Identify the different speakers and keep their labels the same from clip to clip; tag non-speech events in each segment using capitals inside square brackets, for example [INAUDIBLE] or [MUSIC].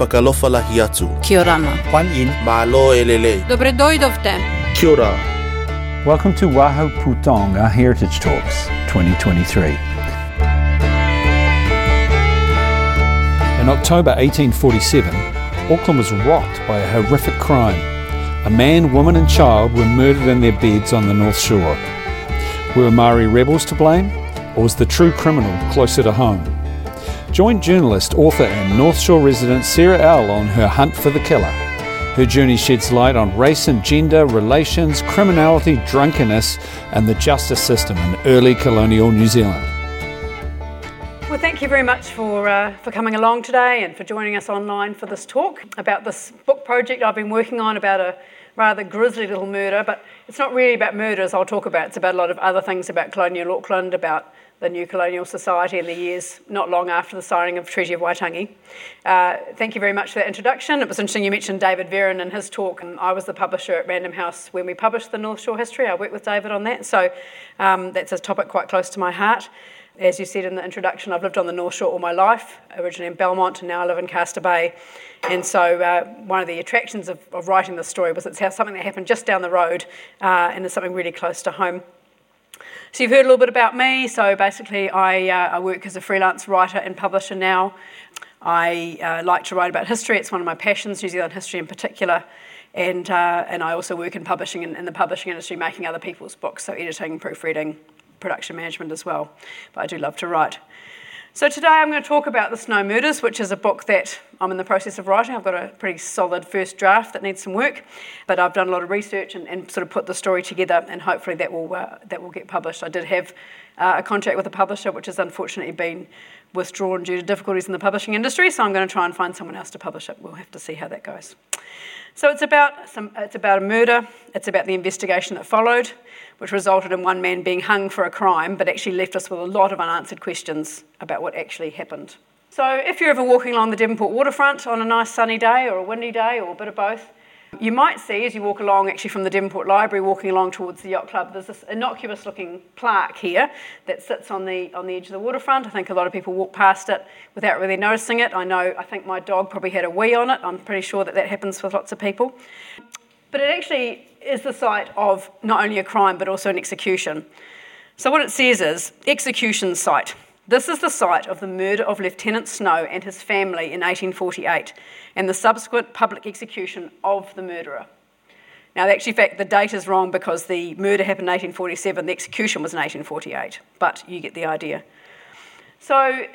Speaker 1: whakalofalahi atu.
Speaker 2: Kia orana.
Speaker 3: Kwan Yin.
Speaker 1: Malo elele.
Speaker 4: Dobre doidovte.
Speaker 1: Kia ora.
Speaker 5: Welcome to Waho Putong, our Heritage Talks 2023. In October 1847, Auckland was rocked by a horrific crime. A man, woman, and child were murdered in their beds on the North Shore. Were Maori rebels to blame, or was the true criminal closer to home? Join journalist, author, and North Shore resident Sarah Ell on her hunt for the killer. Her journey sheds light on race and gender, relations, criminality, drunkenness, and the justice system in early colonial New Zealand.
Speaker 6: Well, thank you very much for, uh, for coming along today and for joining us online for this talk about this book project I've been working on about a rather grisly little murder. But it's not really about murders I'll talk about, it's about a lot of other things about colonial Auckland, about the new colonial society in the years not long after the signing of Treaty of Waitangi. Uh, thank you very much for that introduction. It was interesting you mentioned David Verran in his talk, and I was the publisher at Random House when we published the North Shore history. I worked with David on that, so um, that's a topic quite close to my heart. As you said in the introduction, I've lived on the North Shore all my life, originally in Belmont, and now I live in Castor Bay. And so, uh, one of the attractions of, of, writing this story was it's how something that happened just down the road uh, and it's something really close to home. So, you've heard a little bit about me. So, basically, I, uh, I work as a freelance writer and publisher now. I uh, like to write about history, it's one of my passions, New Zealand history in particular. And, uh, and I also work in publishing in, in the publishing industry, making other people's books, so editing, proofreading, production management as well. But I do love to write. So today I'm going to talk about The Snow Murders, which is a book that I'm in the process of writing. I've got a pretty solid first draft that needs some work, but I've done a lot of research and, and sort of put the story together, and hopefully that will uh, that will get published. I did have uh, a contract with a publisher, which has unfortunately been withdrawn due to difficulties in the publishing industry. So I'm going to try and find someone else to publish it. We'll have to see how that goes. So it's about some, it's about a murder. It's about the investigation that followed, which resulted in one man being hung for a crime, but actually left us with a lot of unanswered questions about what actually happened. So if you're ever walking along the Devonport waterfront on a nice sunny day or a windy day or a bit of both, you might see as you walk along, actually from the Devonport Library, walking along towards the yacht club, there's this innocuous looking plaque here that sits on the, on the edge of the waterfront. I think a lot of people walk past it without really noticing it. I know, I think my dog probably had a wee on it. I'm pretty sure that that happens with lots of people. But it actually is the site of not only a crime but also an execution. So what it says is execution site. This is the site of the murder of Lieutenant Snow and his family in 1848 and the subsequent public execution of the murderer. Now, actually, in fact, the date is wrong because the murder happened in 1847, the execution was in 1848, but you get the idea. So,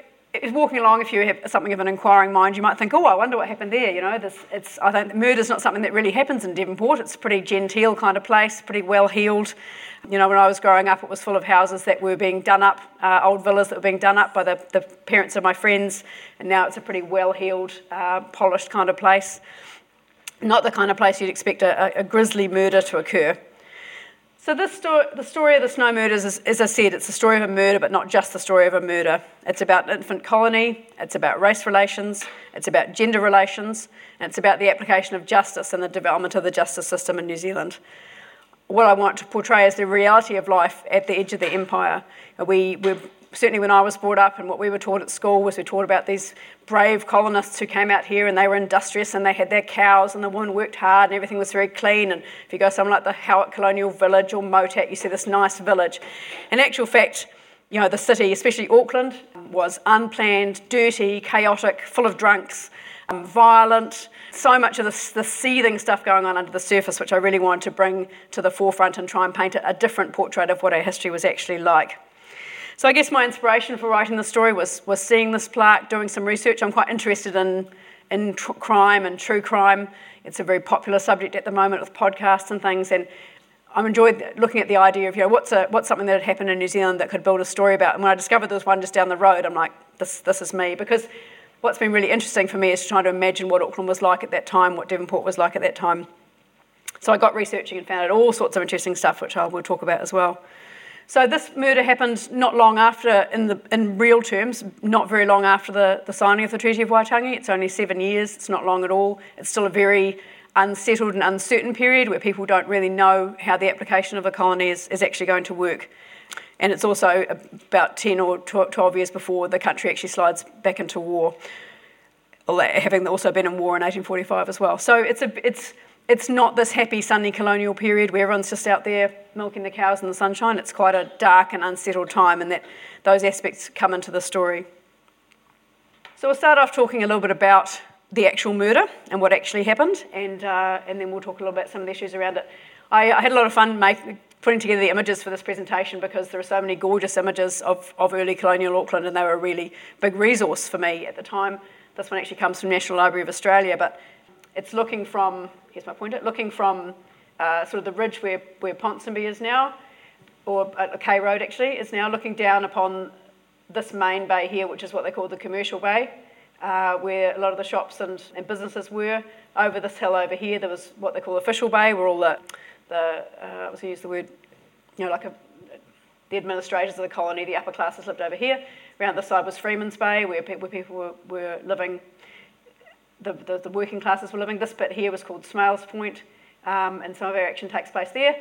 Speaker 6: walking along, if you have something of an inquiring mind, you might think, oh, I wonder what happened there. You know, this, it's, I think murder's not something that really happens in Devonport. It's a pretty genteel kind of place, pretty well heeled. You know, when I was growing up, it was full of houses that were being done up, uh, old villas that were being done up by the, the parents of my friends, and now it's a pretty well heeled, uh, polished kind of place. Not the kind of place you'd expect a, a grisly murder to occur. So this the story of the Snow Murders, is, as I said, it's the story of a murder, but not just the story of a murder. It's about an infant colony, it's about race relations, it's about gender relations, and it's about the application of justice and the development of the justice system in New Zealand. What I want to portray is the reality of life at the edge of the empire. We, we're certainly when I was brought up and what we were taught at school was we taught about these brave colonists who came out here and they were industrious and they had their cows and the women worked hard and everything was very clean. And if you go somewhere like the Howick Colonial Village or Motat, you see this nice village. In actual fact, you know, the city, especially Auckland, was unplanned, dirty, chaotic, full of drunks, um, violent, so much of the, the seething stuff going on under the surface, which I really wanted to bring to the forefront and try and paint a different portrait of what our history was actually like. So I guess my inspiration for writing the story was, was seeing this plaque, doing some research. I'm quite interested in, in tr- crime and true crime. It's a very popular subject at the moment with podcasts and things. And I'm enjoyed looking at the idea of, you know, what's, a, what's something that had happened in New Zealand that could build a story about. And when I discovered there was one just down the road, I'm like, this, this is me. Because what's been really interesting for me is trying to imagine what Auckland was like at that time, what Devonport was like at that time. So I got researching and found out all sorts of interesting stuff, which I will talk about as well. So this murder happened not long after, in, the, in real terms, not very long after the, the signing of the Treaty of Waitangi. It's only seven years, it's not long at all. It's still a very unsettled and uncertain period where people don't really know how the application of a colony is, is actually going to work. And it's also about 10 or 12 years before the country actually slides back into war. having also been in war in 1845 as well. So it's, a, it's, it's not this happy, sunny colonial period where everyone's just out there milking the cows in the sunshine. It's quite a dark and unsettled time, and that those aspects come into the story. So we'll start off talking a little bit about the actual murder and what actually happened, and, uh, and then we'll talk a little bit about some of the issues around it. I, I had a lot of fun make, putting together the images for this presentation because there are so many gorgeous images of, of early colonial Auckland, and they were a really big resource for me at the time. This one actually comes from National Library of Australia, but it's looking from, here's my pointer, looking from uh, sort of the ridge where, where Ponsonby is now, or uh, K Road actually, is now looking down upon this main bay here, which is what they call the commercial bay, uh, where a lot of the shops and, and businesses were. Over this hill over here, there was what they call official bay, where all the, the uh, I was to use the word, you know, like a, the administrators of the colony, the upper classes lived over here. Around the side was Freeman's Bay, where, pe- where people were, were living, the, the, the, working classes were living. This bit here was called Smales Point, um, and some of our action takes place there.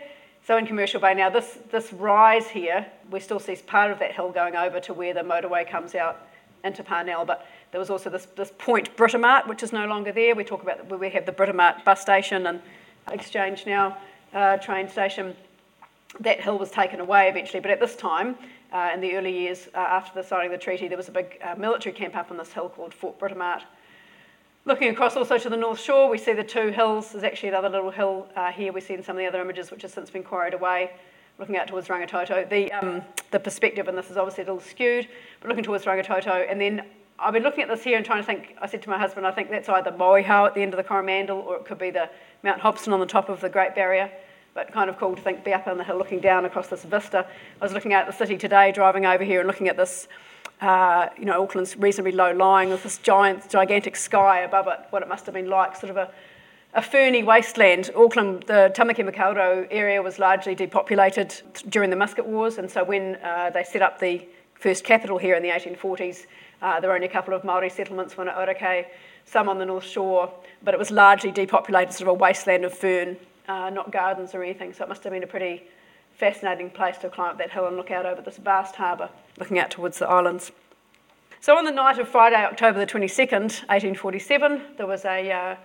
Speaker 6: So in Commercial Bay now, this, this rise here, we still see part of that hill going over to where the motorway comes out into Parnell, but there was also this, this point Britomart, which is no longer there. We talk about where we have the Britomart bus station and Exchange now uh, train station. That hill was taken away eventually, but at this time, uh, in the early years uh, after the signing of the treaty, there was a big uh, military camp up on this hill called Fort Britomart. Looking across also to the North Shore, we see the two hills. There's actually another little hill uh, here we see in some of the other images, which has since been quarried away. Looking out towards Rangitoto. The, um, the perspective in this is obviously a little skewed, but looking towards Rangitoto. And then I've been looking at this here and trying to think. I said to my husband, I think that's either Moehau at the end of the Coromandel or it could be the Mount Hobson on the top of the Great Barrier. But kind of cool to think, be up on the hill looking down across this vista. I was looking out at the city today, driving over here and looking at this uh, you know, Auckland's reasonably low lying with this giant, gigantic sky above it, what it must have been like, sort of a, a ferny wasteland. Auckland, the Tamaki Makaurau area was largely depopulated during the Musket Wars, and so when uh, they set up the first capital here in the 1840s, uh, there were only a couple of Māori settlements, one at Ōrākei, some on the North Shore, but it was largely depopulated, sort of a wasteland of fern, uh, not gardens or anything, so it must have been a pretty fascinating place to climb up that hill and look out over this vast harbour, looking out towards the islands. So on the night of Friday, October the 22nd, 1847, there was a, uh,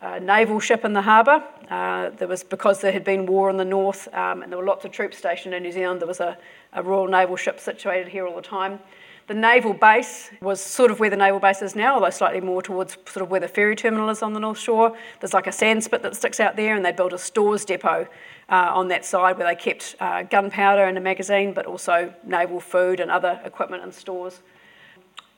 Speaker 6: a naval ship in the harbour. Uh, there was because there had been war in the north um, and there were lots of troops stationed in New Zealand. There was a, a Royal Naval ship situated here all the time. The naval base was sort of where the naval base is now, although slightly more towards sort of where the ferry terminal is on the North Shore. There's like a sand spit that sticks out there, and they built a stores depot uh, on that side where they kept uh, gunpowder and a magazine, but also naval food and other equipment and stores.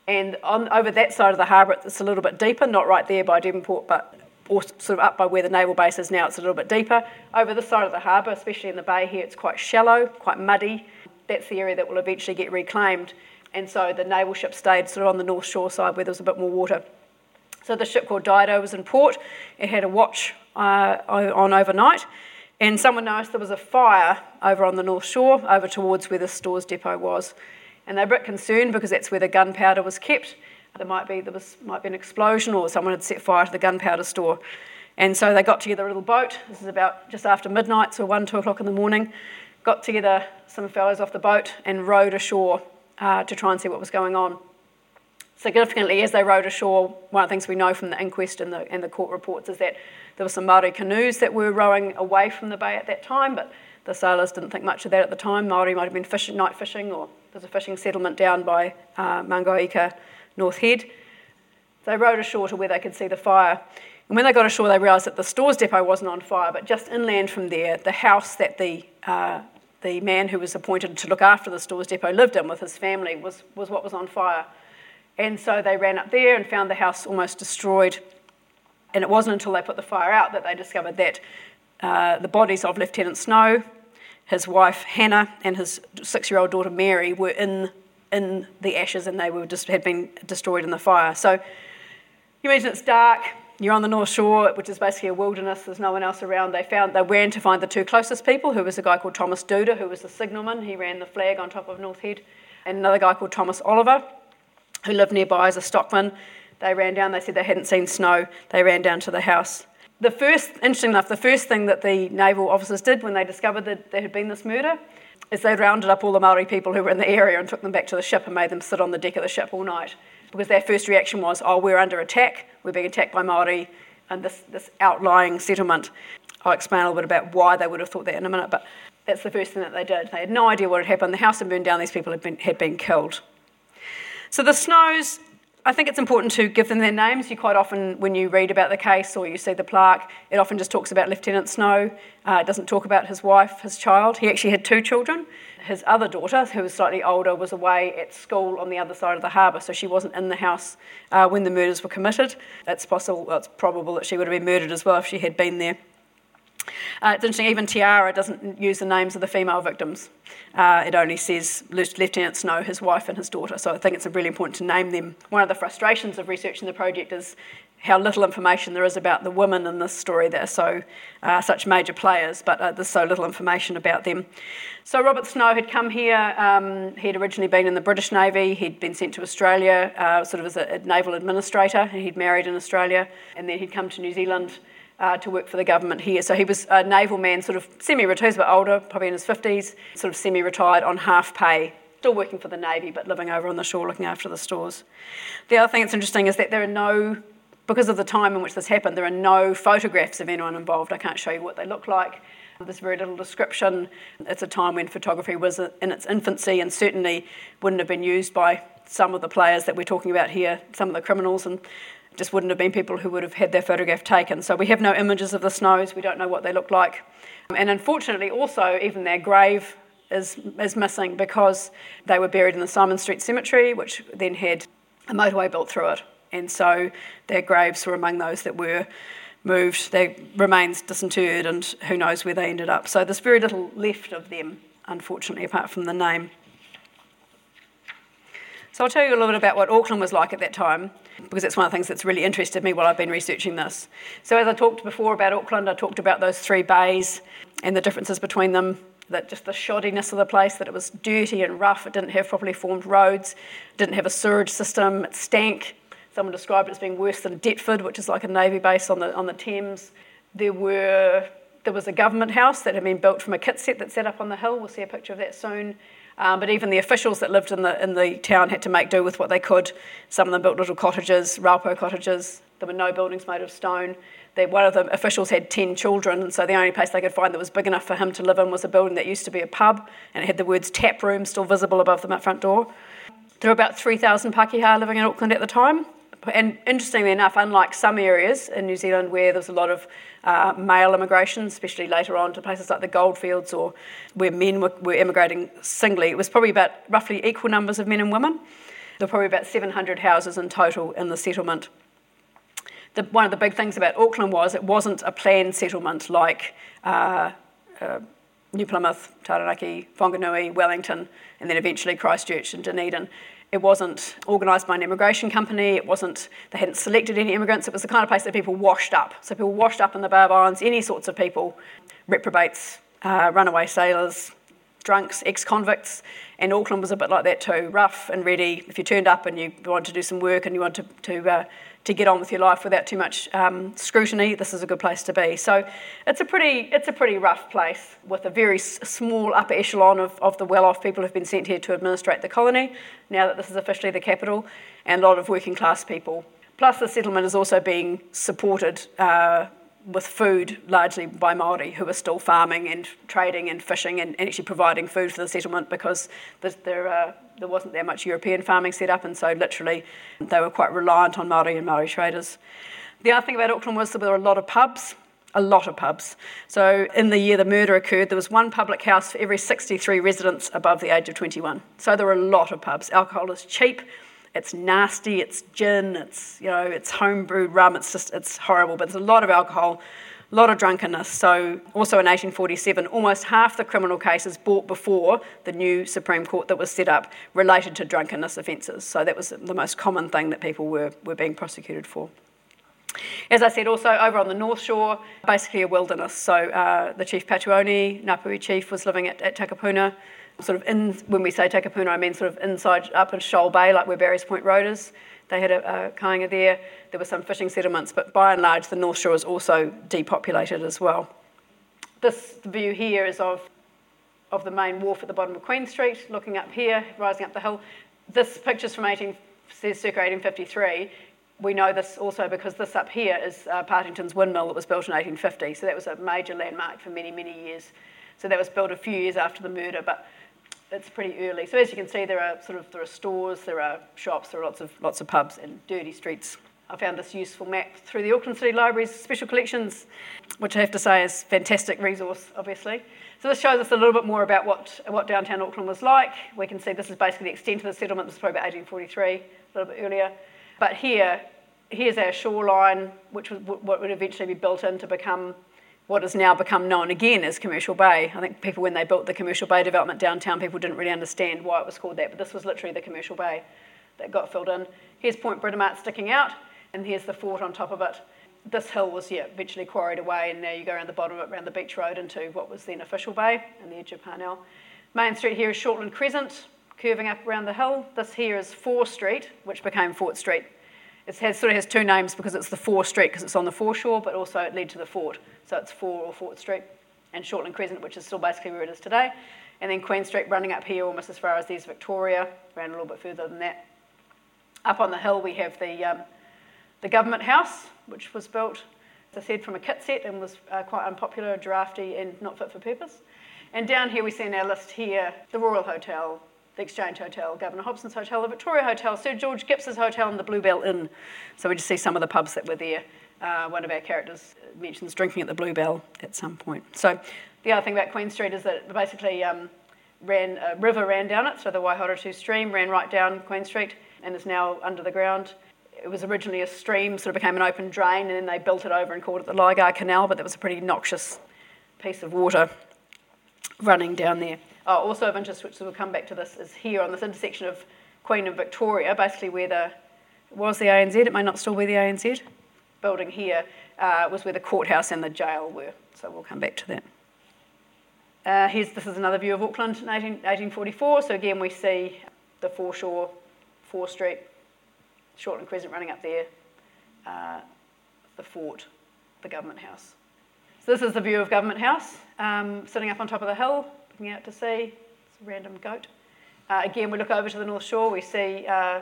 Speaker 6: And on, over that side of the harbour, it's a little bit deeper, not right there by Devonport, but sort of up by where the naval base is now, it's a little bit deeper. Over this side of the harbour, especially in the bay here, it's quite shallow, quite muddy. That's the area that will eventually get reclaimed. And so the naval ship stayed sort of on the north shore side where there was a bit more water. So the ship called Dido was in port. It had a watch uh, on overnight, and someone noticed there was a fire over on the North Shore, over towards where the stores depot was. And they were a bit concerned because that's where the gunpowder was kept. There might be, there was, might be an explosion or someone had set fire to the gunpowder store. And so they got together a little boat. This is about just after midnight, so 1, 2 o'clock in the morning. Got together some fellows off the boat and rowed ashore uh, to try and see what was going on. Significantly, as they rowed ashore, one of the things we know from the inquest and the, and the court reports is that there were some Māori canoes that were rowing away from the bay at that time, but the sailors didn't think much of that at the time. Māori might have been fishing, night fishing, or there's a fishing settlement down by uh, Maungauika North Head. They rowed ashore to where they could see the fire. And when they got ashore, they realised that the stores depot wasn't on fire, but just inland from there, the house that the, uh, the man who was appointed to look after the stores depot lived in with his family was, was what was on fire. And so they ran up there and found the house almost destroyed. And it wasn't until they put the fire out that they discovered that uh, the bodies of Lieutenant Snow, his wife Hannah, and his six year old daughter Mary were in, in the ashes and they were just, had been destroyed in the fire. So you imagine it's dark, you're on the North Shore, which is basically a wilderness, there's no one else around. They found they ran to find the two closest people, who was a guy called Thomas Duder, who was the signalman, he ran the flag on top of North Head, and another guy called Thomas Oliver, who lived nearby as a stockman. They ran down, they said they hadn't seen snow. They ran down to the house. The first, interesting enough, the first thing that the naval officers did when they discovered that there had been this murder is they rounded up all the Maori people who were in the area and took them back to the ship and made them sit on the deck of the ship all night. because their first reaction was, oh, we're under attack, we're being attacked by Māori and this, this outlying settlement. I'll explain a little bit about why they would have thought that in a minute, but that's the first thing that they did. They had no idea what had happened. The house had burned down, these people had been, had been killed. So the Snows, I think it's important to give them their names. You quite often, when you read about the case or you see the plaque, it often just talks about Lieutenant Snow. Uh, it doesn't talk about his wife, his child. He actually had two children. His other daughter, who was slightly older, was away at school on the other side of the harbour, so she wasn't in the house uh, when the murders were committed. It's possible, it's probable that she would have been murdered as well if she had been there. Uh, it's interesting, even Te Ara doesn't use the names of the female victims. Uh, it only says Lieutenant Snow, his wife, and his daughter. So I think it's really important to name them. One of the frustrations of researching the project is how little information there is about the women in this story that are so uh, such major players, but uh, there's so little information about them. So Robert Snow had come here. Um, he'd originally been in the British Navy. He'd been sent to Australia, uh, sort of as a, a naval administrator. He'd married in Australia, and then he'd come to New Zealand uh, to work for the government here. So he was a naval man, sort of semi-retired, he's a bit older, probably in his 50s, sort of semi-retired on half pay, still working for the Navy, but living over on the shore looking after the stores. The other thing that's interesting is that there are no, because of the time in which this happened, there are no photographs of anyone involved. I can't show you what they look like. There's very little description. It's a time when photography was in its infancy and certainly wouldn't have been used by some of the players that we're talking about here, some of the criminals and just wouldn't have been people who would have had their photograph taken. So we have no images of the snows, we don't know what they look like. Um, and unfortunately, also, even their grave is, is missing because they were buried in the Symonds Street Cemetery, which then had a motorway built through it. And so their graves were among those that were moved, their remains disinterred, and who knows where they ended up. So there's very little left of them, unfortunately, apart from the name. So I'll tell you a little bit about what Auckland was like at that time, because it's one of the things that's really interested me while I've been researching this. So as I talked before about Auckland, I talked about those three bays and the differences between them, that just the shoddiness of the place, that it was dirty and rough, it didn't have properly formed roads, didn't have a sewage system, it stank. Someone described it as being worse than Deptford, which is like a navy base on the on the Thames. There were there was a government house that had been built from a kit set that set up on the hill. We'll see a picture of that soon. Um, but even the officials that lived in the, in the town had to make do with what they could. Some of them built little cottages, raupo cottages. There were no buildings made of stone. They, one of the officials had 10 children, and so the only place they could find that was big enough for him to live in was a building that used to be a pub, and it had the words tap room still visible above the front door. There were about 3,000 Pakeha living in Auckland at the time. And interestingly enough, unlike some areas in New Zealand where there was a lot of uh, male immigration, especially later on to places like the goldfields or where men were, were immigrating singly. It was probably about roughly equal numbers of men and women. There were probably about 700 houses in total in the settlement. The, one of the big things about Auckland was it wasn't a planned settlement like uh, uh, New Plymouth, Taranaki, Whanganui, Wellington, and then eventually Christchurch and Dunedin it wasn't organised by an immigration company. It wasn't, they hadn't selected any immigrants. It was the kind of place that people washed up. So people washed up in the Bay of Islands, any sorts of people, reprobates, uh, runaway sailors, drunks, ex-convicts. And Auckland was a bit like that too, rough and ready. If you turned up and you wanted to do some work and you wanted to, to uh, to get on with your life without too much um, scrutiny, this is a good place to be. So it's a pretty, it's a pretty rough place with a very small upper echelon of, of the well-off people who've been sent here to administrate the colony, now that this is officially the capital, and a lot of working class people. Plus the settlement is also being supported uh, with food largely by Maori who are still farming and trading and fishing and, and actually providing food for the settlement because there, uh, there wasn't that much European farming set up and so literally they were quite reliant on Maori and Maori traders. The other thing about Auckland was there were a lot of pubs, a lot of pubs. So in the year the murder occurred, there was one public house for every 63 residents above the age of 21. So there were a lot of pubs. Alcohol is cheap it's nasty, it's gin, it's you know, it's homebrewed rum, it's just it's horrible, but there's a lot of alcohol, a lot of drunkenness. So also in 1847, almost half the criminal cases brought before the new Supreme Court that was set up related to drunkenness offences. So that was the most common thing that people were, were being prosecuted for. As I said, also over on the North Shore, basically a wilderness. So uh, the Chief Patuone, Ngāpuhi chief, was living at, at Takapuna sort of in, when we say Takapuna, I mean sort of inside up in Shoal Bay, like where Barry's Point Road is. They had a, a kainga there. There were some fishing settlements, but by and large, the North Shore is also depopulated as well. This view here is of, of the main wharf at the bottom of Queen Street, looking up here, rising up the hill. This picture's from 18 says circa 1853. We know this also because this up here is uh, Partington's windmill that was built in 1850. So that was a major landmark for many, many years. So that was built a few years after the murder, but it's pretty early. So as you can see, there are sort of there are stores, there are shops, there are lots of lots of pubs and dirty streets. I found this useful map through the Auckland City Library's special collections, which I have to say is a fantastic resource, obviously. So this shows us a little bit more about what, what downtown Auckland was like. We can see this is basically the extent of the settlement. This was probably about 1843, a little bit earlier. But here, here's our shoreline, which was what would eventually be built in to become what has now become known again as Commercial Bay. I think people, when they built the Commercial Bay development downtown, people didn't really understand why it was called that, but this was literally the Commercial Bay that got filled in. Here's Point Britomart sticking out, and here's the fort on top of it. This hill was yeah, eventually quarried away, and now you go around the bottom of it, around the beach road into what was then Official Bay and the edge of Parnell. Main Street here is Shortland Crescent, curving up around the hill. This here is Fore Street, which became Fort Street. It has, sort of has two names because it's the Fore Street because it's on the foreshore, but also it led to the fort. So it's Fore or Fort Street, and Shortland Crescent, which is still basically where it is today. And then Queen Street running up here almost as far as there's Victoria, ran a little bit further than that. Up on the hill, we have the, um, the government house, which was built, as I said, from a kit set and was uh, quite unpopular, drafty, and not fit for purpose. And down here, we see in our list here the Royal Hotel, the Exchange Hotel, Governor Hobson's Hotel, the Victoria Hotel, Sir George Gipps's Hotel, and the Bluebell Inn. So we just see some of the pubs that were there. Uh, one of our characters mentions drinking at the Bluebell at some point. So the other thing about Queen Street is that it basically um, ran a river ran down it, so the Waihorotiu stream ran right down Queen Street and is now under the ground. It was originally a stream, sort of became an open drain, and then they built it over and called it the Ligar Canal, but that was a pretty noxious piece of water running down there. Oh, also of interest, which we'll come back to this, is here on this intersection of Queen and Victoria, basically where the was the ANZ, it may not still be the ANZ building here uh, was where the courthouse and the jail were. So we'll come back to that. Uh, here's, this is another view of Auckland in 18, 1844. So again, we see the foreshore, Fore Street, Shortland Crescent running up there, uh, the fort, the government house. So this is the view of Government House, um, sitting up on top of the hill, looking out to sea. It's a random goat. Uh, again, we look over to the North Shore, we see uh,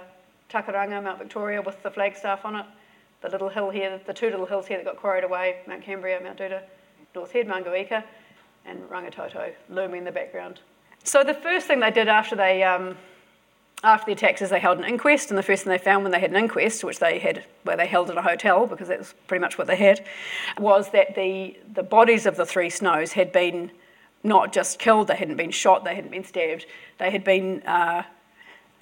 Speaker 6: Takarunga, Mount Victoria, with the flagstaff on it the little hill here, the two little hills here that got quarried away, Mount Cambria, Mount Duda, North Head, Maungauika, and Rangitoto looming in the background. So the first thing they did after they um, after the attacks is they held an inquest, and the first thing they found when they had an inquest, which they had where they held at a hotel because that was pretty much what they had, was that the the bodies of the three snows had been not just killed, they hadn't been shot, they hadn't been stabbed, they had been uh,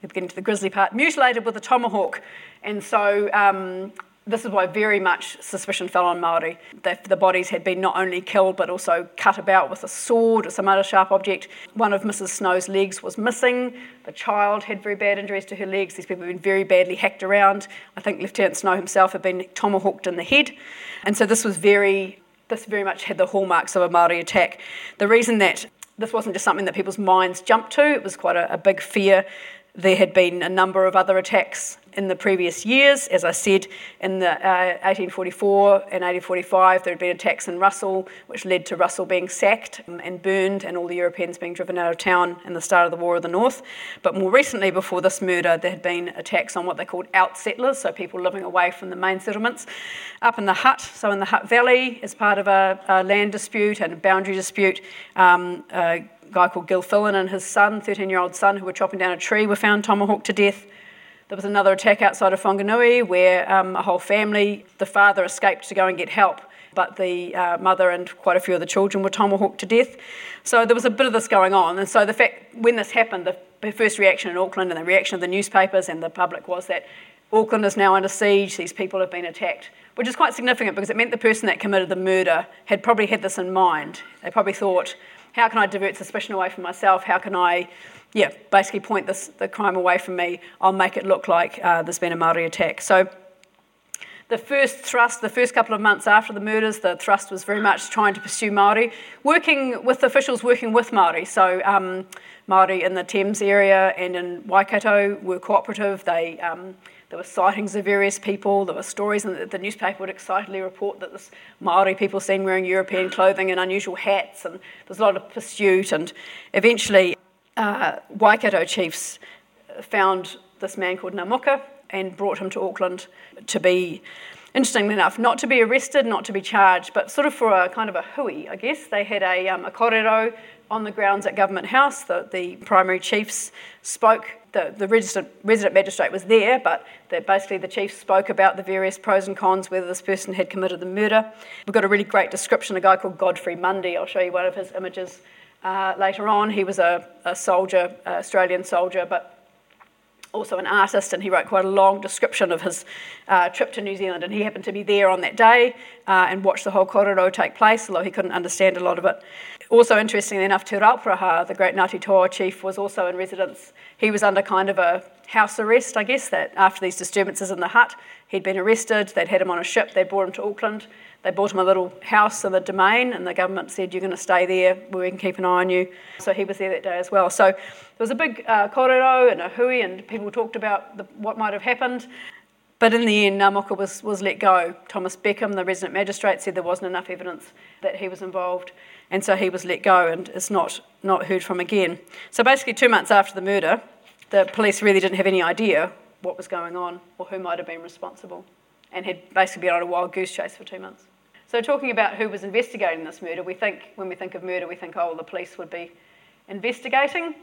Speaker 6: getting to the grisly part, mutilated with a tomahawk, and so um, this is why very much suspicion fell on Maori. The, the, bodies had been not only killed but also cut about with a sword or some other sharp object. One of Mrs. Snow's legs was missing. The child had very bad injuries to her legs. These people had been very badly hacked around. I think Lieutenant Snow himself had been tomahawked in the head. And so this was very, this very much had the hallmarks of a Maori attack. The reason that this wasn't just something that people's minds jumped to, it was quite a, a big fear. There had been a number of other attacks in the previous years. As I said, in the uh, 1844 and 1845, there had been attacks in Russell, which led to Russell being sacked and burned, and all the Europeans being driven out of town in the start of the War of the North. But more recently, before this murder, there had been attacks on what they called out settlers, so people living away from the main settlements, up in the Hutt, so in the Hutt Valley, as part of a, a land dispute and a boundary dispute. Um, a guy called Gil Fillan and his son, 13 year old son, who were chopping down a tree, were found tomahawked to death. There was another attack outside of Whanganui where um, a whole family, the father escaped to go and get help, but the uh, mother and quite a few of the children were tomahawked to death. So there was a bit of this going on. And so the fact, when this happened, the first reaction in Auckland and the reaction of the newspapers and the public was that Auckland is now under siege, these people have been attacked, which is quite significant because it meant the person that committed the murder had probably had this in mind. They probably thought, how can I divert suspicion away from myself? How can I yeah, basically point this, the crime away from me. I'll make it look like uh, there's been a Maori attack. So the first thrust, the first couple of months after the murders, the thrust was very much trying to pursue Maori, working with officials working with Maori. So um, Maori in the Thames area and in Waikato were cooperative. They um, there were sightings of various people. There were stories, and the, the newspaper would excitedly report that this Maori people seen wearing European clothing and unusual hats, and there's a lot of pursuit. And eventually, uh, Waikato chiefs found this man called Namuka and brought him to Auckland to be, interestingly enough, not to be arrested, not to be charged, but sort of for a kind of a hui, I guess. They had a, um, a korero on the grounds at Government House. The, the primary chiefs spoke. The, the resident, resident magistrate was there, but the, basically the chiefs spoke about the various pros and cons, whether this person had committed the murder. We've got a really great description, a guy called Godfrey Mundy. I'll show you one of his images uh, later on. He was a, a soldier, Australian soldier, but also an artist, and he wrote quite a long description of his uh, trip to New Zealand. And he happened to be there on that day uh, and watched the whole korero take place, although he couldn't understand a lot of it. Also, interestingly enough, Te Rauparaha, the great Ngāti Toa chief, was also in residence. He was under kind of a house arrest, I guess, that after these disturbances in the Hutt, he'd been arrested, they'd had him on a ship, they'd brought him to Auckland, they bought him a little house in the domain, and the government said, You're going to stay there we can keep an eye on you. So he was there that day as well. So there was a big uh, korero and a hui, and people talked about the, what might have happened. But in the end, Ngamoka was, was let go. Thomas Beckham, the resident magistrate, said there wasn't enough evidence that he was involved, and so he was let go and is not, not heard from again. So basically, two months after the murder, the police really didn't have any idea what was going on or who might have been responsible, and had basically been on a wild goose chase for two months. So, talking about who was investigating this murder, we think when we think of murder, we think, oh, well, the police would be investigating.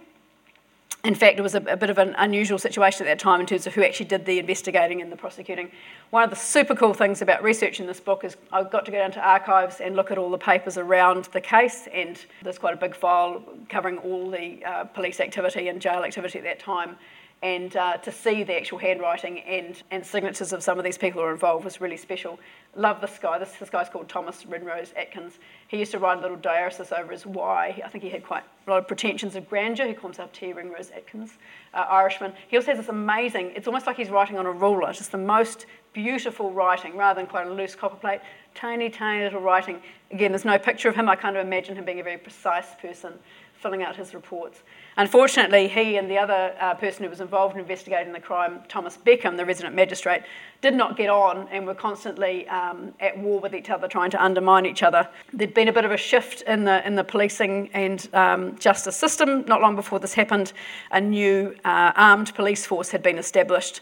Speaker 6: In fact, it was a, a, bit of an unusual situation at that time in terms of who actually did the investigating and the prosecuting. One of the super cool things about researching this book is I got to go down to archives and look at all the papers around the case, and there's quite a big file covering all the uh, police activity and jail activity at that time and uh, to see the actual handwriting and, and signatures of some of these people who were involved was really special. Love this guy. This, this guy's called Thomas Rinrose Atkins. He used to write a little diaresis over his Y. I think he had quite a lot of pretensions of grandeur. He calls himself T. Rinrose Atkins, uh, Irishman. He also has this amazing, it's almost like he's writing on a ruler. Just the most beautiful writing rather than quite a loose copperplate. Tiny, tiny little writing. Again, there's no picture of him. I kind of imagine him being a very precise person filling out his reports. Unfortunately, he and the other uh, person who was involved in investigating the crime, Thomas Beckham, the resident magistrate, did not get on and were constantly um, at war with each other, trying to undermine each other. There'd been a bit of a shift in the, in the policing and um, justice system. Not long before this happened, a new uh, armed police force had been established,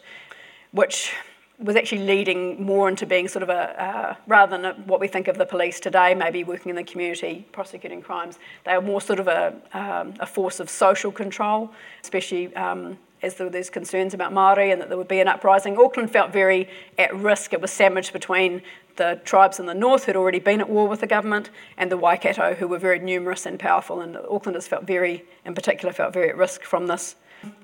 Speaker 6: which was actually leading more into being sort of a, uh, rather than a, what we think of the police today, maybe working in the community, prosecuting crimes, they were more sort of a, um, a force of social control, especially um, as there were these concerns about Māori and that there would be an uprising. Auckland felt very at risk. It was sandwiched between the tribes in the north who'd already been at war with the government and the Waikato who were very numerous and powerful and Aucklanders felt very, in particular, felt very at risk from this.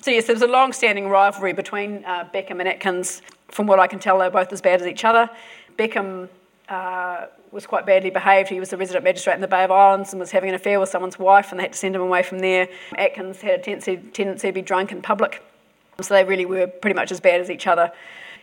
Speaker 6: So yes, there was a long-standing rivalry between uh, Beckham and Atkins from what I can tell, they're both as bad as each other. Beckham uh, was quite badly behaved. He was the resident magistrate in the Bay of Islands and was having an affair with someone's wife, and they had to send him away from there. Atkins had a tendency, tendency to be drunk in public, so they really were pretty much as bad as each other.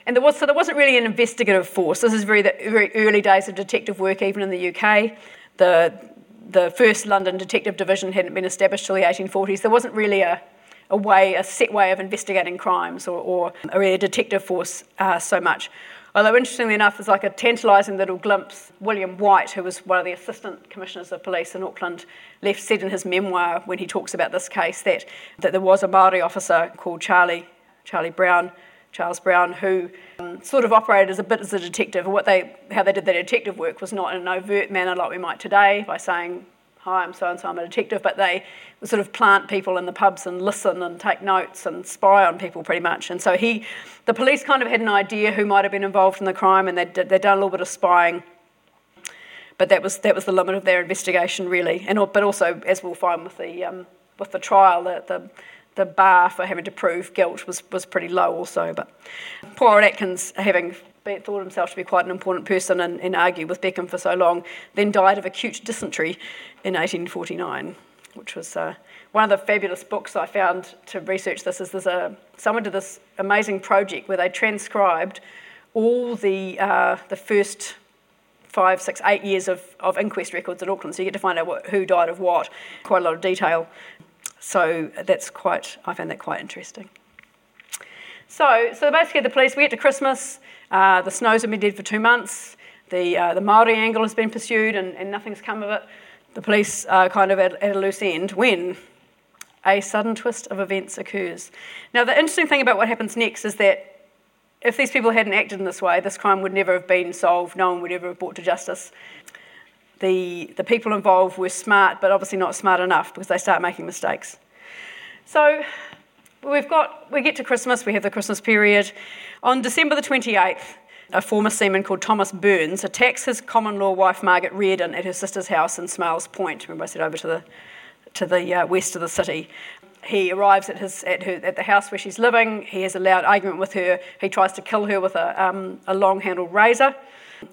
Speaker 6: And there was, so there wasn't really an investigative force. This is very the very early days of detective work, even in the UK. The the first London Detective Division hadn't been established till the 1840s. There wasn't really a, a way, a set way of investigating crimes or, or a detective force uh, so much. Although, interestingly enough, there's like a tantalising little glimpse. William White, who was one of the assistant commissioners of police in Auckland, left said in his memoir when he talks about this case that, that there was a Maori officer called Charlie, Charlie Brown, Charles Brown, who um, sort of operated as a bit as a detective. What they, how they did their detective work was not in an overt manner like we might today by saying hi, I'm so and so, I'm a detective, but they sort of plant people in the pubs and listen and take notes and spy on people pretty much. And so he, the police kind of had an idea who might have been involved in the crime and they'd, they'd done a little bit of spying. But that was, that was the limit of their investigation, really. And, but also, as we'll find with the, um, with the trial, the, the, the bar for having to prove guilt was, was pretty low also. But poor Atkins, having thought himself to be quite an important person and, and argued with Beckham for so long, then died of acute dysentery in 1849, which was uh, one of the fabulous books I found to research this. Is there's a someone did this amazing project where they transcribed all the uh, the first five, six, eight years of, of inquest records at Auckland, so you get to find out what, who died of what, quite a lot of detail. So that's quite, I found that quite interesting. So, so basically, the police, we get to Christmas, uh, the snows have been dead for two months, the, uh, the Māori angle has been pursued, and, and nothing's come of it. The police are kind of at, at a loose end when a sudden twist of events occurs. Now, the interesting thing about what happens next is that if these people hadn't acted in this way, this crime would never have been solved, no one would ever have brought to justice. The, the people involved were smart, but obviously not smart enough because they start making mistakes. So we've got, we get to Christmas, we have the Christmas period. On December the 28th, a former seaman called Thomas Burns attacks his common law wife Margaret Reardon at her sister's house in Smales Point. Remember, I said over to the to the uh, west of the city. He arrives at, his, at, her, at the house where she's living. He has a loud argument with her. He tries to kill her with a, um, a long handled razor,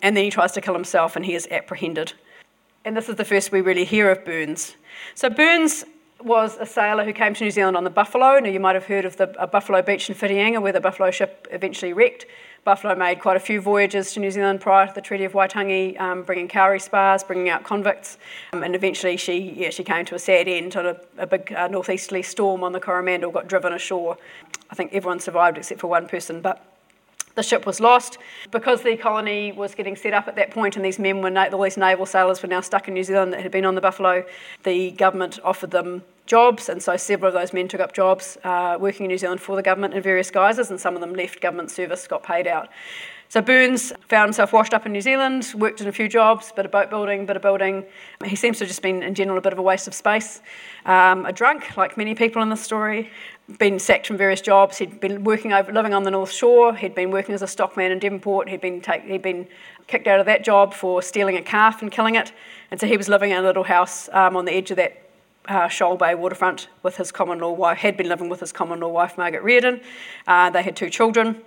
Speaker 6: and then he tries to kill himself, and he is apprehended. And this is the first we really hear of Burns. So, Burns was a sailor who came to New Zealand on the Buffalo. Now, you might have heard of the Buffalo Beach in Whitianga, where the Buffalo ship eventually wrecked. Buffalo made quite a few voyages to New Zealand prior to the Treaty of Waitangi, um, bringing kauri spars, bringing out convicts, um, and eventually she, yeah, she came to a sad end on a, a big uh, northeasterly storm on the Coromandel, got driven ashore. I think everyone survived except for one person, but the ship was lost because the colony was getting set up at that point, and these men were all these naval sailors were now stuck in New Zealand that had been on the Buffalo. The government offered them jobs, and so several of those men took up jobs uh, working in New Zealand for the government in various guises, and some of them left government service, got paid out. So Burns found himself washed up in New Zealand, worked in a few jobs, bit of boat building, bit of building. He seems to have just been, in general, a bit of a waste of space. Um, a drunk, like many people in this story, been sacked from various jobs. He'd been working over, living on the North Shore. He'd been working as a stockman in Devonport. He'd been, take, he'd been kicked out of that job for stealing a calf and killing it. And so he was living in a little house um, on the edge of that uh, Shoal Bay waterfront with his common law wife, had been living with his common law wife, Margaret Reardon. Uh, they had two children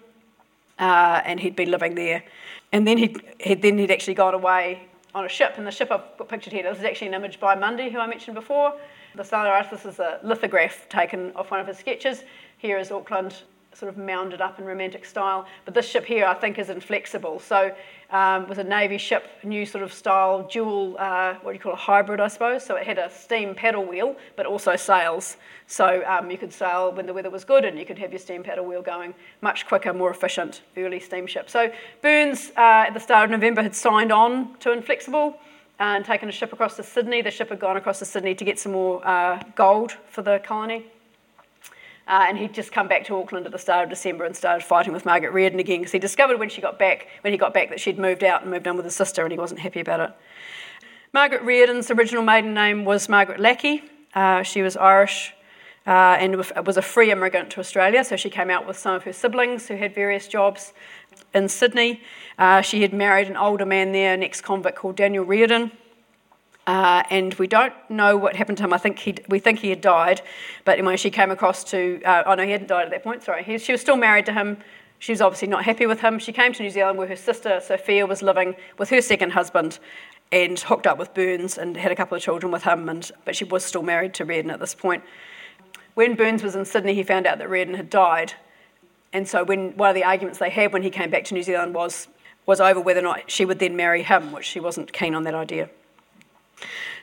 Speaker 6: uh, and he'd been living there. And then he'd, he'd, then he'd actually gone away on a ship, and the ship I've got pictured here, this is actually an image by Mundy, who I mentioned before. The Solar Artist this is a lithograph taken off one of his sketches. Here is Auckland sort of mounded up in romantic style. But this ship here, I think, is inflexible. So um, was a navy ship, new sort of style, dual, uh, what do you call a hybrid, I suppose. So it had a steam paddle wheel, but also sails. So um, you could sail when the weather was good, and you could have your steam paddle wheel going much quicker, more efficient, early steamship. So Burns, uh, at the start of November, had signed on to Inflexible and taken a ship across to Sydney. The ship had gone across to Sydney to get some more uh, gold for the colony. Uh, and he'd just come back to Auckland at the start of December and started fighting with Margaret Reardon again because he discovered when she got back, when he got back, that she'd moved out and moved on with his sister, and he wasn't happy about it. Margaret Reardon's original maiden name was Margaret Lackey. Uh, she was Irish uh, and was a free immigrant to Australia, so she came out with some of her siblings who had various jobs in Sydney. Uh, she had married an older man there, an ex-convict called Daniel Reardon. Uh, and we don't know what happened to him. I think he, we think he had died, but when she came across to, uh, oh no, he hadn't died at that point. Sorry, he, she was still married to him. She was obviously not happy with him. She came to New Zealand where her sister Sophia was living with her second husband, and hooked up with Burns and had a couple of children with him. And but she was still married to Reardon at this point. When Burns was in Sydney, he found out that Reardon had died, and so when one of the arguments they had when he came back to New Zealand was was over whether or not she would then marry him, which she wasn't keen on that idea.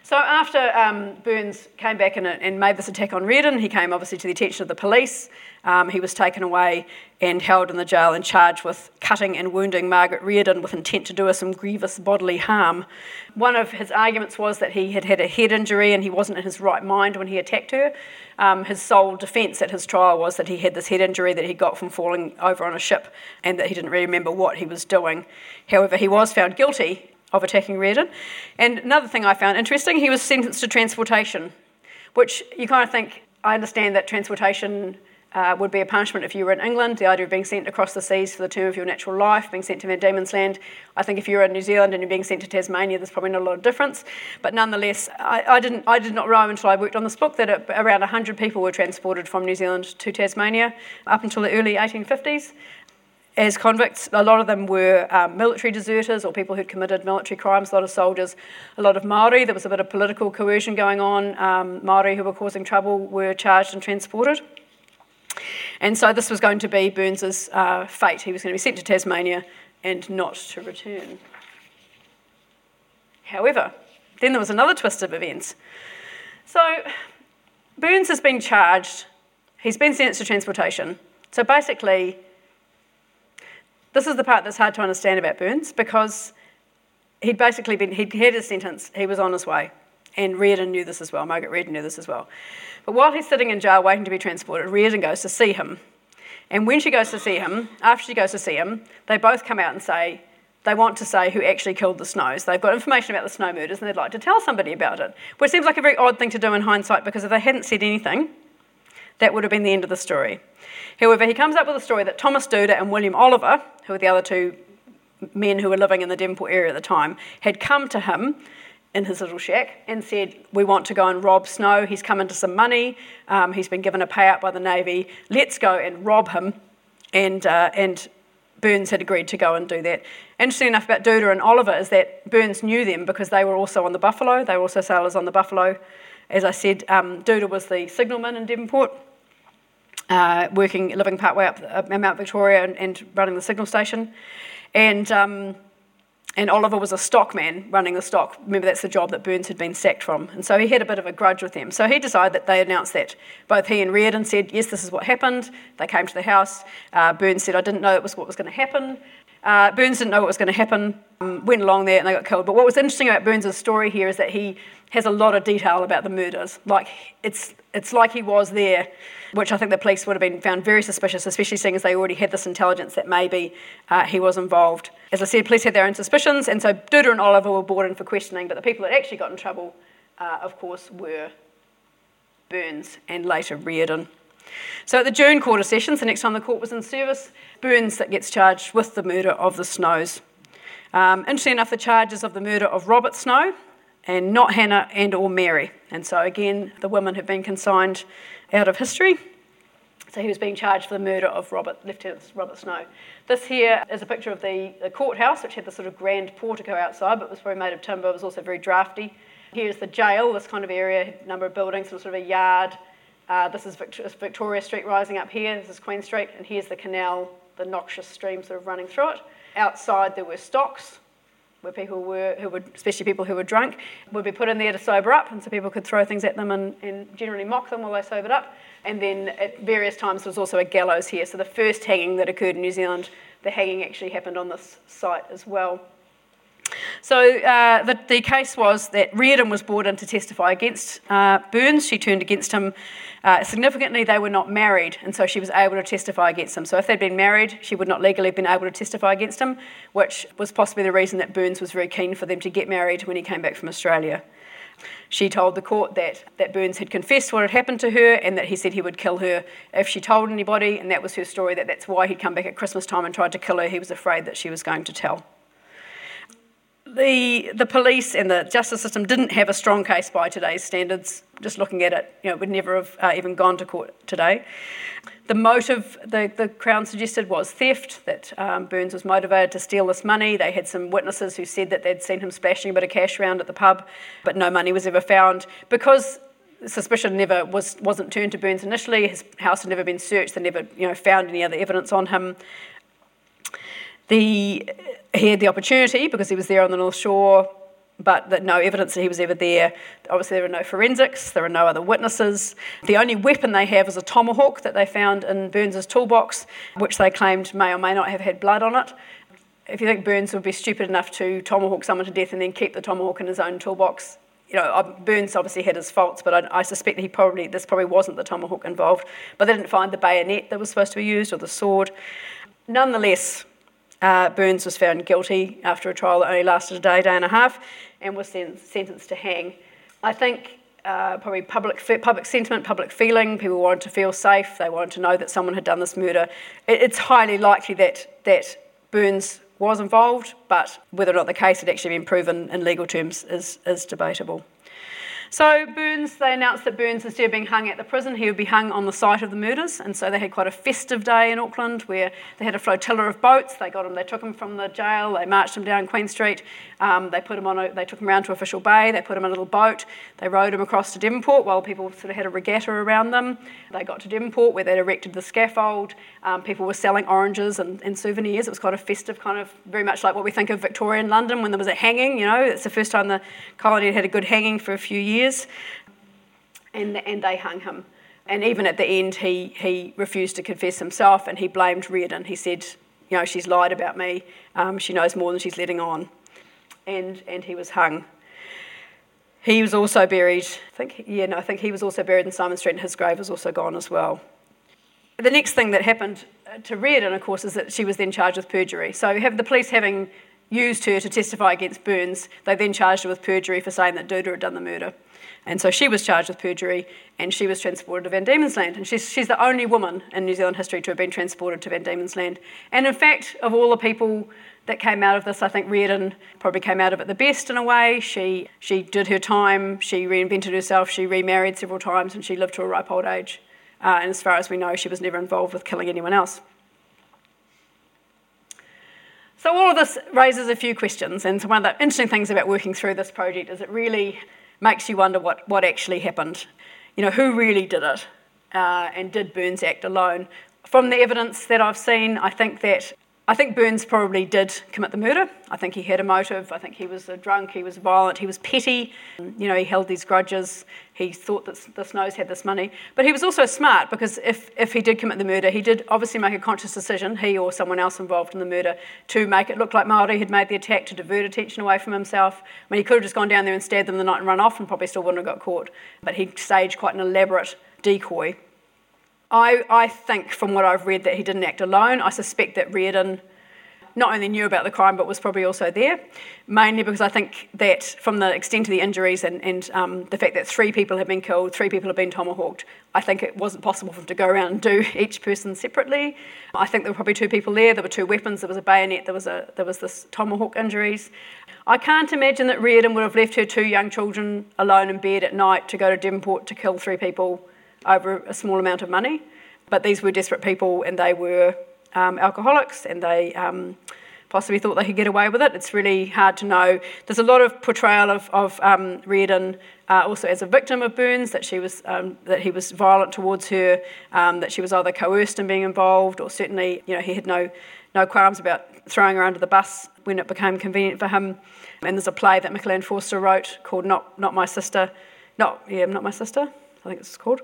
Speaker 6: So after um, Burns came back and, and, made this attack on Reardon, he came obviously to the attention of the police. Um, he was taken away and held in the jail and charged with cutting and wounding Margaret Reardon with intent to do her some grievous bodily harm. One of his arguments was that he had had a head injury and he wasn't in his right mind when he attacked her. Um, his sole defence at his trial was that he had this head injury that he got from falling over on a ship and that he didn't really remember what he was doing. However, he was found guilty of attacking Reardon. And another thing I found interesting, he was sentenced to transportation, which you kind of think, I understand that transportation uh, would be a punishment if you were in England, the idea of being sent across the seas for the term of your natural life, being sent to Van Diemen's Land. I think if you're in New Zealand and you're being sent to Tasmania, there's probably not a lot of difference. But nonetheless, I, I didn't, I did not until I worked on this book that it, around 100 people were transported from New Zealand to Tasmania up until the early 1850s as convicts. A lot of them were um, military deserters or people who'd committed military crimes, a lot of soldiers, a lot of Maori. There was a bit of political coercion going on. Um, Maori who were causing trouble were charged and transported. And so this was going to be Burns's uh, fate. He was going to be sent to Tasmania and not to return. However, then there was another twist of events. So Burns has been charged, he's been sentenced to transportation. So basically, this is the part that's hard to understand about Burns because he'd basically been, he'd had his sentence, he was on his way. And Reardon knew this as well, Margaret Reardon knew this as well. But while he's sitting in jail waiting to be transported, Reardon goes to see him. And when she goes to see him, after she goes to see him, they both come out and say they want to say who actually killed the Snows. They've got information about the Snow murders and they'd like to tell somebody about it. Which seems like a very odd thing to do in hindsight because if they hadn't said anything, that would have been the end of the story. However, he comes up with a story that Thomas Duder and William Oliver, who were the other two men who were living in the Devonport area at the time, had come to him in his little shack and said, We want to go and rob Snow. He's come into some money. Um, he's been given a payout by the Navy. Let's go and rob him. And, uh, and Burns had agreed to go and do that. Interesting enough about Duder and Oliver is that Burns knew them because they were also on the Buffalo. They were also sailors on the Buffalo. As I said, um, Duder was the signalman in Devonport, uh, working, living part way up uh, Mount Victoria and, and, running the signal station. And um, and Oliver was a stockman running the stock. Remember, that's the job that Burns had been sacked from. And so he had a bit of a grudge with them. So he decided that they announced that. Both he and Reardon said, yes, this is what happened. They came to the house. Uh, Burns said, I didn't know it was what was going to happen. Uh, Burns didn't know what was going to happen, um, went along there and they got killed. But what was interesting about Burns' story here is that he has a lot of detail about the murders. Like, it's, it's like he was there which I think the police would have been found very suspicious, especially seeing as they already had this intelligence that maybe uh, he was involved. As I said, police had their own suspicions, and so Duder and Oliver were brought in for questioning, but the people that actually got in trouble, uh, of course, were Burns and later Reardon. So at the June quarter sessions, the next time the court was in service, Burns that gets charged with the murder of the Snows. Um, interesting enough, the charges of the murder of Robert Snow and not Hannah and or Mary. And so again, the women have been consigned out of history. So he was being charged for the murder of Robert, Lieutenant Robert Snow. This here is a picture of the, the courthouse, which had the sort of grand portico outside, but was probably made of timber. It was also very drafty. Here's the jail, this kind of area, number of buildings, sort of a yard. Uh, this is Victoria Street rising up here. This is Queen Street, and here's the canal, the noxious stream sort of running through it. Outside there were stocks, where people were, who especially people who were drunk, would be put in there to sober up, and so people could throw things at them and, and generally mock them while they sobered up. And then at various times there was also a gallows here. So the first hanging that occurred in New Zealand, the hanging actually happened on this site as well. So uh, the, the, case was that Reardon was brought in to testify against uh, Burns. She turned against him. Uh, significantly, they were not married, and so she was able to testify against him. So if they'd been married, she would not legally have been able to testify against him, which was possibly the reason that Burns was very keen for them to get married when he came back from Australia. She told the court that, that Burns had confessed what had happened to her and that he said he would kill her if she told anybody, and that was her story, that that's why he'd come back at Christmas time and tried to kill her. He was afraid that she was going to tell the, the police and the justice system didn't have a strong case by today's standards. Just looking at it, you know, would never have uh, even gone to court today. The motive the, the Crown suggested was theft, that um, Burns was motivated to steal this money. They had some witnesses who said that they'd seen him splashing a bit of cash around at the pub, but no money was ever found. Because suspicion never was, wasn't turned to Burns initially, his house had never been searched, they never you know, found any other evidence on him. The, he had the opportunity because he was there on the North Shore, but that no evidence that he was ever there. Obviously, there are no forensics, there are no other witnesses. The only weapon they have is a tomahawk that they found in Burns's toolbox, which they claimed may or may not have had blood on it. If you think Burns would be stupid enough to tomahawk someone to death and then keep the tomahawk in his own toolbox, you know, uh, Burns obviously had his faults, but I, I, suspect he probably this probably wasn't the tomahawk involved. But they didn't find the bayonet that was supposed to be used or the sword. Nonetheless, uh, Burns was found guilty after a trial that only lasted a day, day and a half, and was then sentenced to hang. I think uh, probably public public sentiment, public feeling. People wanted to feel safe. They wanted to know that someone had done this murder. It, it's highly likely that that Burns was involved, but whether or not the case had actually been proven in legal terms is, is debatable. So Burns, they announced that Burns, instead of being hung at the prison, he would be hung on the site of the murders. And so they had quite a festive day in Auckland where they had a flotilla of boats. They got him, they took him from the jail, they marched him down Queen Street, um, they put him on, a, they took him around to Official Bay, they put him in a little boat, they rowed him across to Devonport while people sort of had a regatta around them. They got to Devonport where they'd erected the scaffold. Um, people were selling oranges and, and souvenirs. It was quite a festive kind of, very much like what we think of Victorian London when there was a hanging. You know, it's the first time the colony had had a good hanging for a few years and, and they hung him. And even at the end, he, he refused to confess himself and he blamed Reardon. He said, You know, she's lied about me, um, she knows more than she's letting on. And, and he was hung. He was also buried, I think, yeah, no, I think he was also buried in Symonds Street and his grave was also gone as well. The next thing that happened to Reardon, of course, is that she was then charged with perjury. So have the police having used her to testify against Burns, they then charged her with perjury for saying that Duder had done the murder. And so she was charged with perjury and she was transported to Van Diemen's Land. And she's, she's the only woman in New Zealand history to have been transported to Van Diemen's Land. And in fact, of all the people that came out of this, I think Reardon probably came out of it the best in a way. She, she did her time, she reinvented herself, she remarried several times, and she lived to a ripe old age. Uh, and as far as we know, she was never involved with killing anyone else. So, all of this raises a few questions, and one of the interesting things about working through this project is it really makes you wonder what, what actually happened. You know, who really did it? Uh, and did Burns act alone? From the evidence that I've seen, I think that I think Burns probably did commit the murder. I think he had a motive. I think he was a drunk, he was violent, he was petty. You know, he held these grudges. He thought that the Snows had this money. But he was also smart because if, if he did commit the murder, he did obviously make a conscious decision, he or someone else involved in the murder, to make it look like Māori had made the attack to divert attention away from himself. I mean, he could have just gone down there and stabbed them the night and run off and probably still wouldn't have got caught. But he staged quite an elaborate decoy I, I think from what I've read that he didn't act alone. I suspect that Reardon not only knew about the crime but was probably also there, mainly because I think that from the extent of the injuries and, and um, the fact that three people have been killed, three people have been tomahawked, I think it wasn't possible for him to go around and do [LAUGHS] each person separately. I think there were probably two people there. There were two weapons. There was a bayonet. There was a there was this tomahawk injuries. I can't imagine that Reardon would have left her two young children alone in bed at night to go to Devonport to kill three people over a small amount of money. But these were desperate people and they were um, alcoholics and they um, possibly thought they could get away with it. It's really hard to know. There's a lot of portrayal of, of um, Reardon uh, also as a victim of Burns, that she was um, that he was violent towards her, um, that she was either coerced in being involved, or certainly you know he had no no qualms about throwing her under the bus when it became convenient for him. And there's a play that Mickel Forster wrote called Not Not My Sister, not yeah, not my sister. I think it's called,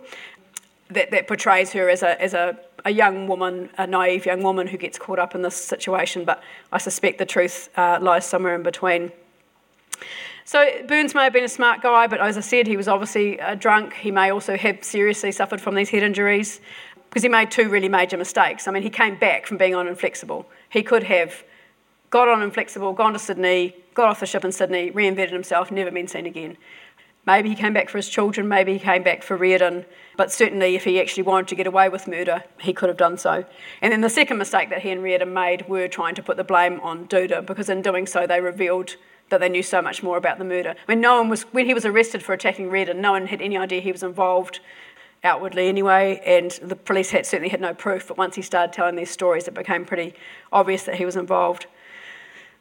Speaker 6: that, that portrays her as a, as a, a young woman, a naive young woman who gets caught up in this situation, but I suspect the truth uh, lies somewhere in between. So Burns may have been a smart guy, but as I said, he was obviously uh, drunk. He may also have seriously suffered from these head injuries because he made two really major mistakes. I mean, he came back from being on Inflexible. He could have got on Inflexible, gone to Sydney, got off the ship in Sydney, reinvented himself, never been seen again. Maybe he came back for his children, maybe he came back for Reardon, but certainly if he actually wanted to get away with murder, he could have done so. And then the second mistake that he and Reardon made were trying to put the blame on Duder, because in doing so they revealed that they knew so much more about the murder. I mean, no one was, when he was arrested for attacking Reardon, no one had any idea he was involved outwardly anyway, and the police had certainly had no proof, but once he started telling these stories, it became pretty obvious that he was involved.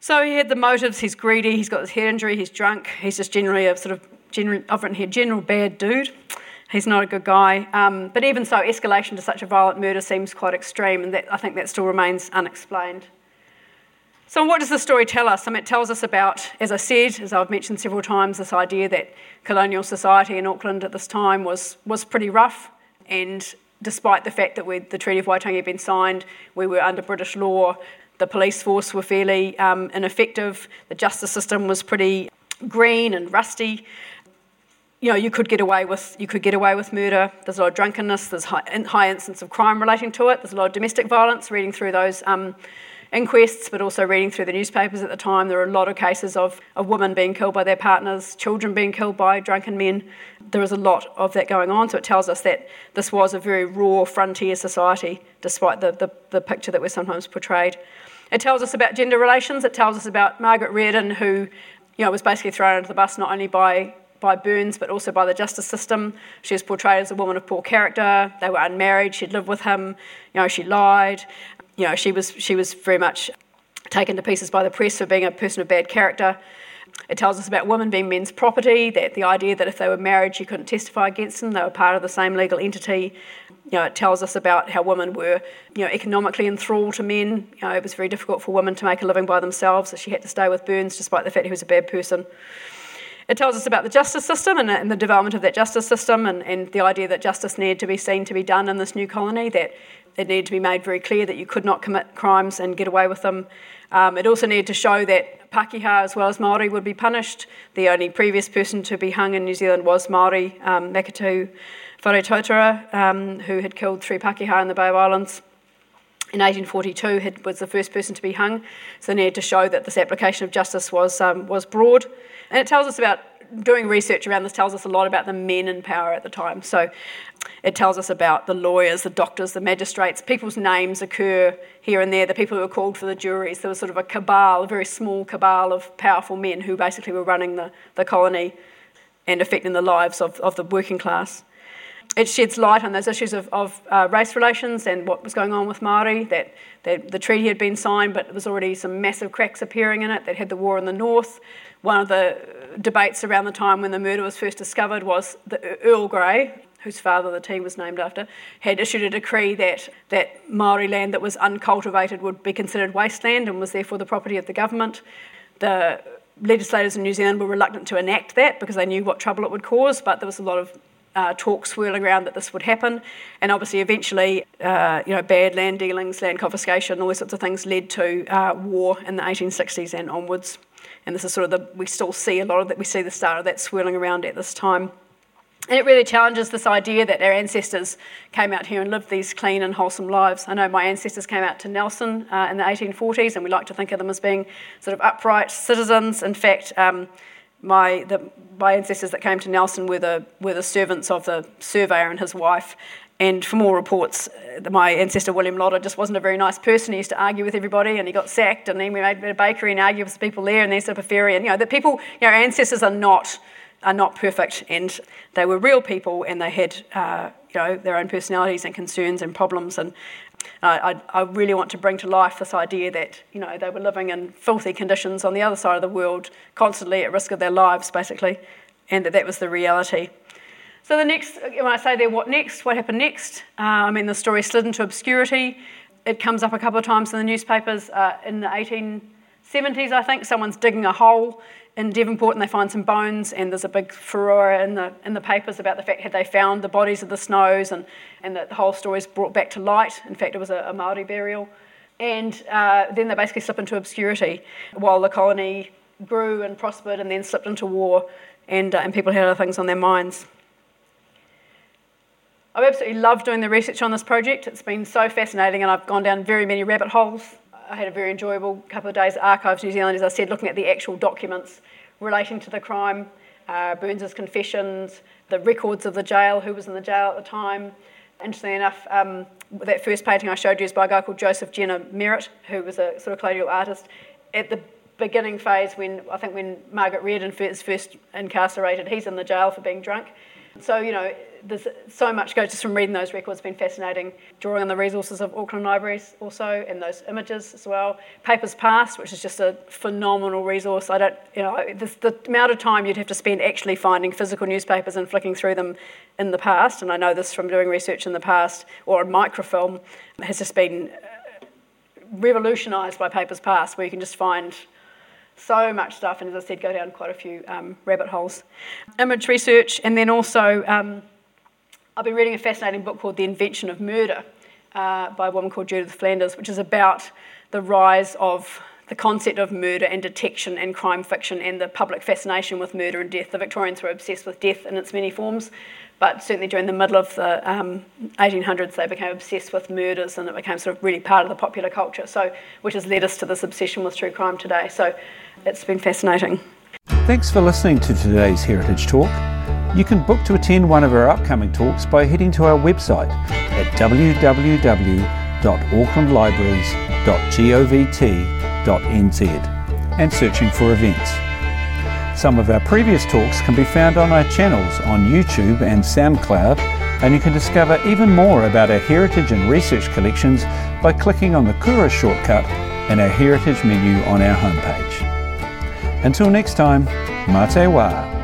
Speaker 6: So he had the motives, he's greedy, he's got this head injury, he's drunk, he's just generally a sort of general, I've written here, general bad dude. He's not a good guy. Um, but even so, escalation to such a violent murder seems quite extreme, and that, I think that still remains unexplained. So, what does the story tell us? I mean, it tells us about, as I said, as I've mentioned several times, this idea that colonial society in Auckland at this time was, was pretty rough. And despite the fact that the Treaty of Waitangi had been signed, we were under British law, the police force were fairly um, ineffective, the justice system was pretty green and rusty you know, you could get away with you could get away with murder. There's a lot of drunkenness. There's high, high incidence of crime relating to it. There's a lot of domestic violence. Reading through those um, inquests, but also reading through the newspapers at the time, there are a lot of cases of, of women being killed by their partners, children being killed by drunken men. There is a lot of that going on. So it tells us that this was a very raw frontier society, despite the, the, the picture that we're sometimes portrayed. It tells us about gender relations. It tells us about Margaret Reardon, who you know, was basically thrown under the bus not only by by Burns, but also by the justice system. She was portrayed as a woman of poor character. They were unmarried. She'd lived with him. You know, she lied. You know, she was she was very much taken to pieces by the press for being a person of bad character. It tells us about women being men's property, that the idea that if they were married, she couldn't testify against them, they were part of the same legal entity. You know, it tells us about how women were, you know, economically enthralled to men. You know, it was very difficult for women to make a living by themselves, so she had to stay with Burns despite the fact he was a bad person. It tells us about the justice system and, and the development of that justice system and, and the idea that justice needed to be seen to be done in this new colony, that it needed to be made very clear that you could not commit crimes and get away with them. Um, it also needed to show that Pakeha as well as Māori would be punished. The only previous person to be hung in New Zealand was Māori, um, Maketū Whare um, who had killed three Pakeha in the Bay of Islands. In 1842 had, was the first person to be hung. So they needed to show that this application of justice was, um, was broad. And it tells us about doing research around this tells us a lot about the men in power at the time. So it tells us about the lawyers, the doctors, the magistrates. People's names occur here and there, the people who were called for the juries. There was sort of a cabal, a very small cabal of powerful men who basically were running the, the colony and affecting the lives of, of the working class. It sheds light on those issues of, of uh, race relations and what was going on with Māori, that, that the treaty had been signed, but there was already some massive cracks appearing in it, that had the war in the north. One of the debates around the time when the murder was first discovered was the Earl Grey, whose father the tea was named after, had issued a decree that, that Maori land that was uncultivated would be considered wasteland and was therefore the property of the government. The legislators in New Zealand were reluctant to enact that because they knew what trouble it would cause, but there was a lot of uh, talk swirling around that this would happen, and obviously, eventually, uh, you know, bad land dealings, land confiscation, all sorts of things led to uh, war in the 1860s and onwards. And this is sort of the we still see a lot of that. We see the start of that swirling around at this time. And it really challenges this idea that our ancestors came out here and lived these clean and wholesome lives. I know my ancestors came out to Nelson uh, in the 1840s, and we like to think of them as being sort of upright citizens. In fact, um, my, the, my ancestors that came to Nelson were the, were the servants of the surveyor and his wife. And from all reports, uh, my ancestor William Lotter just wasn't a very nice person. He used to argue with everybody, and he got sacked. And then we made a bakery and argued with people there, and they're sort of a ferry. And you know, the people, you know, ancestors are not are not perfect, and they were real people, and they had uh, you know their own personalities and concerns and problems. And I, I, really want to bring to life this idea that you know they were living in filthy conditions on the other side of the world, constantly at risk of their lives, basically, and that that was the reality. So the next, when I say there, what next? What happened next? Uh, I mean, the story slid into obscurity. It comes up a couple of times in the newspapers uh, in the 1870s, I think. Someone's digging a hole in Devonport and they find some bones and there's a big furore in the, in the papers about the fact that they found the bodies of the Snows and, and that the whole story is brought back to light. In fact, it was a, a Māori burial. And uh, then they basically slip into obscurity while the colony grew and prospered and then slipped into war and, uh, and people had other things on their minds. I've absolutely loved doing the research on this project. It's been so fascinating and I've gone down very many rabbit holes. I had a very enjoyable couple of days at Archives New Zealand, as I said, looking at the actual documents relating to the crime, uh, Burns's confessions, the records of the jail, who was in the jail at the time. Interestingly enough, um, that first painting I showed you is by a guy called Joseph Jenner Merrett, who was a sort of colonial artist. At the beginning phase, when I think when Margaret Reardon is first incarcerated, he's in the jail for being drunk. So, you know, there's so much goes just from reading those records, been fascinating. Drawing on the resources of Auckland Libraries also, and those images as well. Papers Past, which is just a phenomenal resource. I don't, you know, this, the amount of time you'd have to spend actually finding physical newspapers and flicking through them in the past, and I know this from doing research in the past, or on microfilm, has just been uh, revolutionised by Papers Past, where you can just find so much stuff, and as I said, go down quite a few um, rabbit holes. Image research, and then also um, I've been reading a fascinating book called The Invention of Murder uh, by a woman called Judith Flanders, which is about the rise of the concept of murder and detection and crime fiction and the public fascination with murder and death. The Victorians were obsessed with death in its many forms, but certainly during the middle of the um, 1800s, they became obsessed with murders and it became sort of really part of the popular culture, so, which has led us to this obsession with true crime today. So it's been fascinating.
Speaker 5: Thanks for listening to today's Heritage Talk. You can book to attend one of our upcoming talks by heading to our website at www.aucklandlibraries.govt.nz and searching for events. Some of our previous talks can be found on our channels on YouTube and SoundCloud, and you can discover even more about our heritage and research collections by clicking on the Kura shortcut in our heritage menu on our homepage. Until next time, mate wa.